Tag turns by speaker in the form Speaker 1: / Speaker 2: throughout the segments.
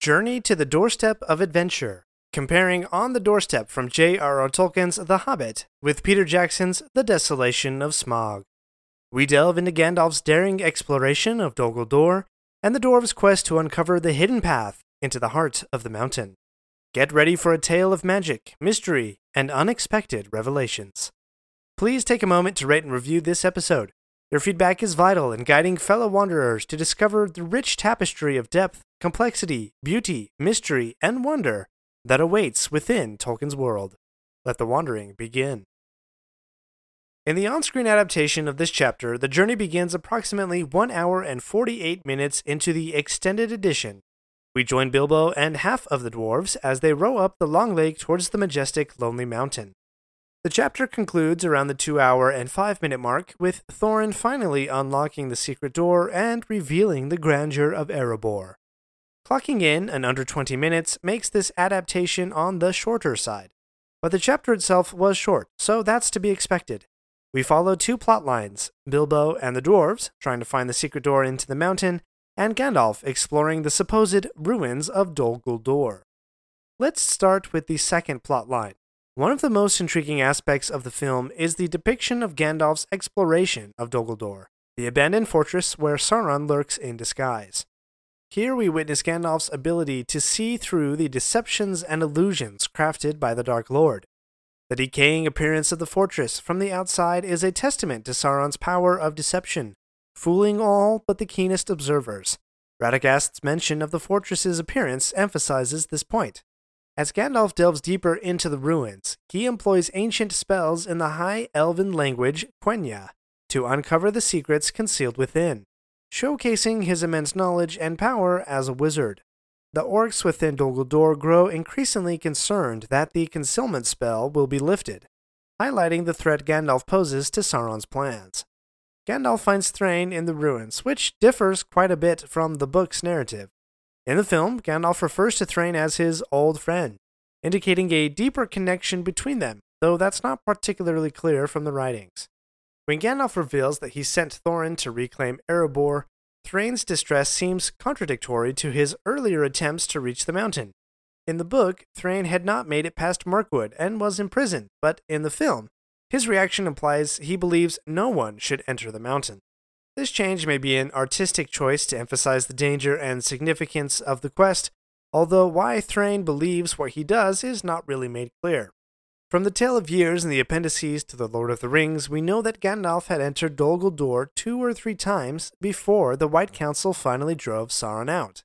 Speaker 1: Journey to the Doorstep of Adventure, comparing On the Doorstep from J.R.R. Tolkien's The Hobbit with Peter Jackson's The Desolation of Smaug. We delve into Gandalf's daring exploration of Dol Guldur and the dwarves' quest to uncover the hidden path into the heart of the mountain. Get ready for a tale of magic, mystery, and unexpected revelations. Please take a moment to rate and review this episode. Your feedback is vital in guiding fellow wanderers to discover the rich tapestry of depth, complexity, beauty, mystery, and wonder that awaits within Tolkien's world. Let the wandering begin. In the on screen adaptation of this chapter, the journey begins approximately 1 hour and 48 minutes into the extended edition. We join Bilbo and half of the dwarves as they row up the long lake towards the majestic Lonely Mountain. The chapter concludes around the 2 hour and 5 minute mark, with Thorin finally unlocking the secret door and revealing the grandeur of Erebor. Clocking in an under 20 minutes makes this adaptation on the shorter side. But the chapter itself was short, so that's to be expected. We follow two plot lines Bilbo and the dwarves trying to find the secret door into the mountain, and Gandalf exploring the supposed ruins of Dol Guldur. Let's start with the second plot line. One of the most intriguing aspects of the film is the depiction of Gandalf's exploration of Dol Guldur, the abandoned fortress where Sauron lurks in disguise. Here we witness Gandalf's ability to see through the deceptions and illusions crafted by the Dark Lord. The decaying appearance of the fortress from the outside is a testament to Sauron's power of deception, fooling all but the keenest observers. Radagast's mention of the fortress's appearance emphasizes this point. As Gandalf delves deeper into the ruins, he employs ancient spells in the High Elven language Quenya to uncover the secrets concealed within, showcasing his immense knowledge and power as a wizard. The orcs within Dol Guldur grow increasingly concerned that the concealment spell will be lifted, highlighting the threat Gandalf poses to Sauron's plans. Gandalf finds Thrain in the ruins, which differs quite a bit from the book's narrative. In the film, Gandalf refers to Thrain as his old friend, indicating a deeper connection between them, though that's not particularly clear from the writings. When Gandalf reveals that he sent Thorin to reclaim Erebor, Thrain's distress seems contradictory to his earlier attempts to reach the mountain. In the book, Thrain had not made it past Mirkwood and was imprisoned, but in the film, his reaction implies he believes no one should enter the mountain. This change may be an artistic choice to emphasize the danger and significance of the quest, although why Thrain believes what he does is not really made clear. From the Tale of Years and the appendices to The Lord of the Rings, we know that Gandalf had entered Dol Guldur two or three times before the White Council finally drove Sauron out.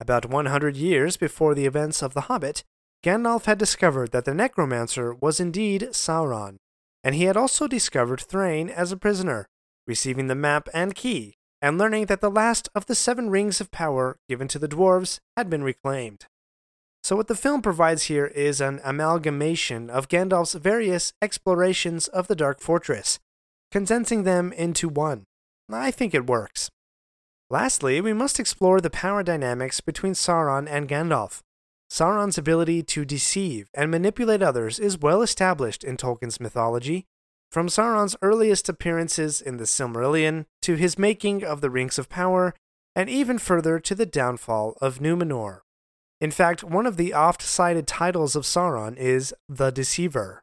Speaker 1: About 100 years before the events of The Hobbit, Gandalf had discovered that the Necromancer was indeed Sauron, and he had also discovered Thrain as a prisoner, receiving the map and key, and learning that the last of the seven rings of power given to the dwarves had been reclaimed. So, what the film provides here is an amalgamation of Gandalf's various explorations of the Dark Fortress, condensing them into one. I think it works. Lastly, we must explore the power dynamics between Sauron and Gandalf. Sauron's ability to deceive and manipulate others is well established in Tolkien's mythology, from Sauron's earliest appearances in the Silmarillion to his making of the Rings of Power, and even further to the downfall of Numenor. In fact, one of the oft cited titles of Sauron is The Deceiver.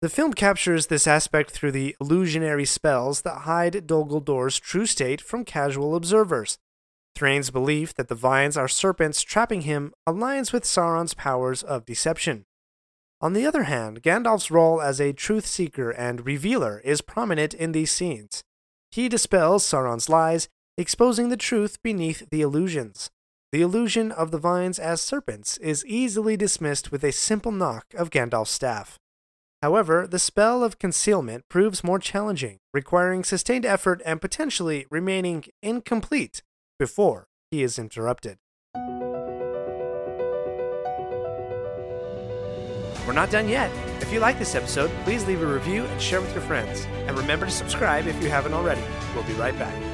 Speaker 1: The film captures this aspect through the illusionary spells that hide Dol true state from casual observers. Thrain's belief that the vines are serpents trapping him aligns with Sauron's powers of deception. On the other hand, Gandalf's role as a truth seeker and revealer is prominent in these scenes. He dispels Sauron's lies, exposing the truth beneath the illusions. The illusion of the vines as serpents is easily dismissed with a simple knock of Gandalf's staff. However, the spell of concealment proves more challenging, requiring sustained effort and potentially remaining incomplete before he is interrupted. We're not done yet. If you like this episode, please leave a review and share with your friends. And remember to subscribe if you haven't already. We'll be right back.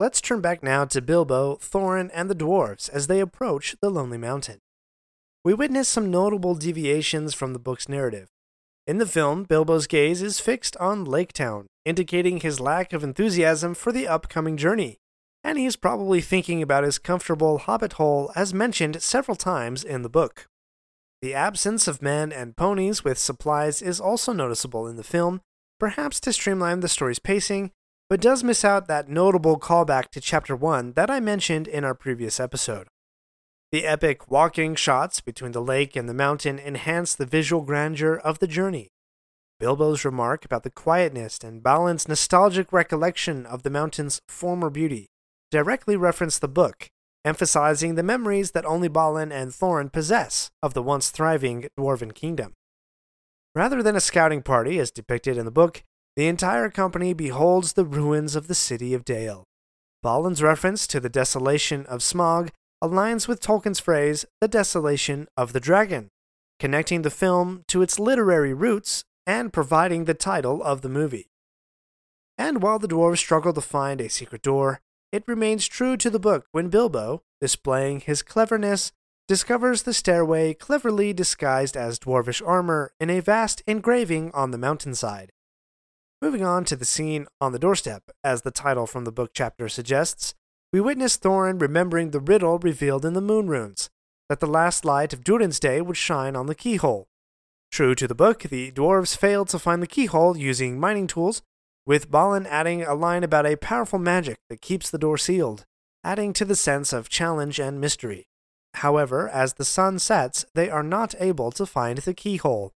Speaker 1: Let's turn back now to Bilbo, Thorin, and the dwarves as they approach the Lonely Mountain. We witness some notable deviations from the book's narrative. In the film, Bilbo's gaze is fixed on Lake Town, indicating his lack of enthusiasm for the upcoming journey, and he's probably thinking about his comfortable hobbit hole as mentioned several times in the book. The absence of men and ponies with supplies is also noticeable in the film, perhaps to streamline the story's pacing, but does miss out that notable callback to Chapter 1 that I mentioned in our previous episode. The epic walking shots between the lake and the mountain enhance the visual grandeur of the journey. Bilbo's remark about the quietness and Balin's nostalgic recollection of the mountain's former beauty directly reference the book, emphasizing the memories that only Balin and Thorin possess of the once thriving dwarven kingdom. Rather than a scouting party as depicted in the book, the entire company beholds the ruins of the city of Dale. Balin's reference to the desolation of Smaug aligns with Tolkien's phrase, the desolation of the dragon, connecting the film to its literary roots and providing the title of the movie. And while the dwarves struggle to find a secret door, it remains true to the book when Bilbo, displaying his cleverness, discovers the stairway cleverly disguised as dwarvish armor in a vast engraving on the mountainside. Moving on to the scene on the doorstep, as the title from the book chapter suggests, we witness Thorin remembering the riddle revealed in the moon runes that the last light of Durin's day would shine on the keyhole. True to the book, the dwarves failed to find the keyhole using mining tools, with Balin adding a line about a powerful magic that keeps the door sealed, adding to the sense of challenge and mystery. However, as the sun sets, they are not able to find the keyhole.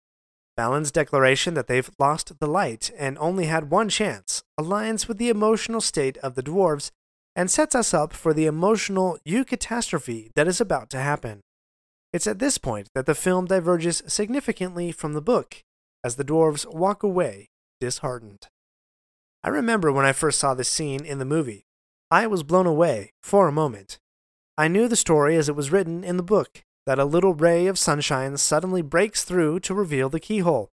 Speaker 1: Balin's declaration that they've lost the light and only had one chance aligns with the emotional state of the dwarves and sets us up for the emotional eucatastrophe that is about to happen. It's at this point that the film diverges significantly from the book, as the dwarves walk away disheartened. I remember when I first saw this scene in the movie. I was blown away for a moment. I knew the story as it was written in the book, that a little ray of sunshine suddenly breaks through to reveal the keyhole.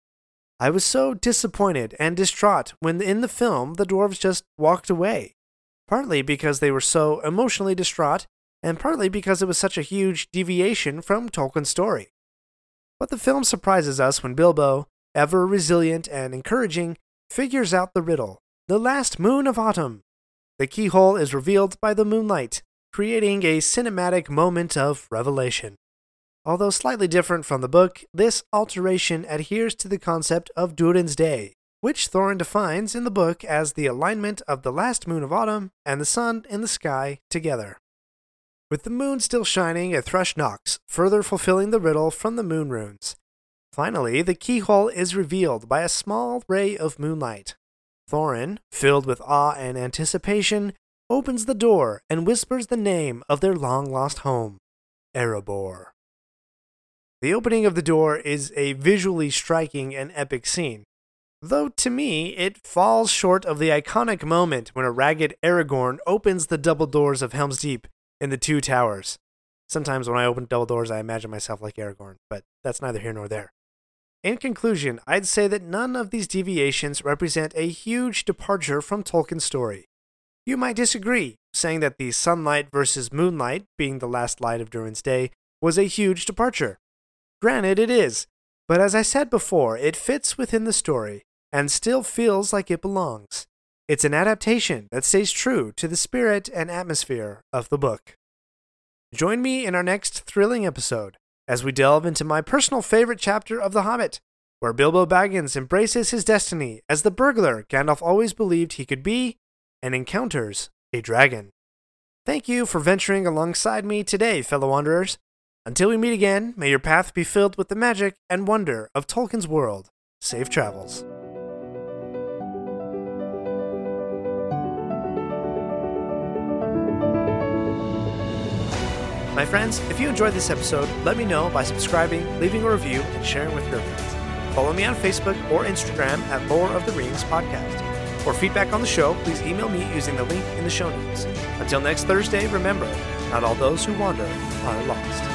Speaker 1: I was so disappointed and distraught when in the film the dwarves just walked away, partly because they were so emotionally distraught, and partly because it was such a huge deviation from Tolkien's story. But the film surprises us when Bilbo, ever resilient and encouraging, figures out the riddle the last moon of autumn. The keyhole is revealed by the moonlight, creating a cinematic moment of revelation. Although slightly different from the book, this alteration adheres to the concept of Durin's Day, which Thorin defines in the book as the alignment of the last moon of autumn and the sun in the sky together. With the moon still shining, a thrush knocks, further fulfilling the riddle from the moon runes. Finally, the keyhole is revealed by a small ray of moonlight. Thorin, filled with awe and anticipation, opens the door and whispers the name of their long lost home Erebor. The opening of the door is a visually striking and epic scene, though to me it falls short of the iconic moment when a ragged Aragorn opens the double doors of Helm's Deep in the Two Towers. Sometimes when I open double doors, I imagine myself like Aragorn, but that's neither here nor there. in conclusion, I'd say that none of these deviations represent a huge departure from Tolkien's story. You might disagree, saying that the sunlight versus moonlight, being the last light of Durin's day, was a huge departure. Granted, it is, but as I said before, it fits within the story and still feels like it belongs. It's an adaptation that stays true to the spirit and atmosphere of the book. Join me in our next thrilling episode as we delve into my personal favorite chapter of The Hobbit, where Bilbo Baggins embraces his destiny as the burglar Gandalf always believed he could be and encounters a dragon. Thank you for venturing alongside me today, fellow wanderers. Until we meet again, may your path be filled with the magic and wonder of Tolkien's world. Safe travels. My friends, if you enjoyed this episode, let me know by subscribing, leaving a review, and sharing with your friends. Follow me on Facebook or Instagram at Lore of the Rings Podcast. For feedback on the show, please email me using the link in the show notes. Until next Thursday, remember, not all those who wander are lost.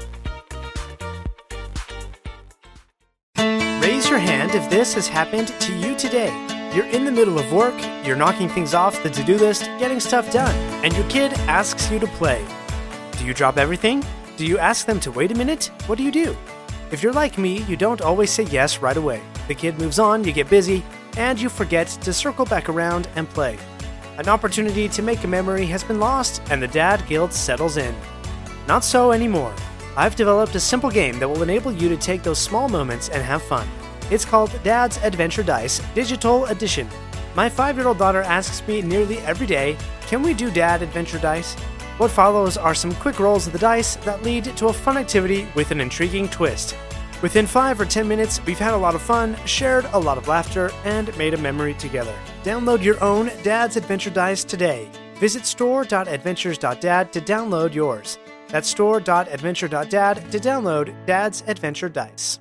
Speaker 1: Your hand if this has happened to you today. You're in the middle of work, you're knocking things off the to do list, getting stuff done, and your kid asks you to play. Do you drop everything? Do you ask them to wait a minute? What do you do? If you're like me, you don't always say yes right away. The kid moves on, you get busy, and you forget to circle back around and play. An opportunity to make a memory has been lost, and the dad guilt settles in. Not so anymore. I've developed a simple game that will enable you to take those small moments and have fun. It's called Dad's Adventure Dice Digital Edition. My five year old daughter asks me nearly every day, Can we do Dad Adventure Dice? What follows are some quick rolls of the dice that lead to a fun activity with an intriguing twist. Within five or ten minutes, we've had a lot of fun, shared a lot of laughter, and made a memory together. Download your own Dad's Adventure Dice today. Visit store.adventures.dad to download yours. That's store.adventure.dad to download Dad's Adventure Dice.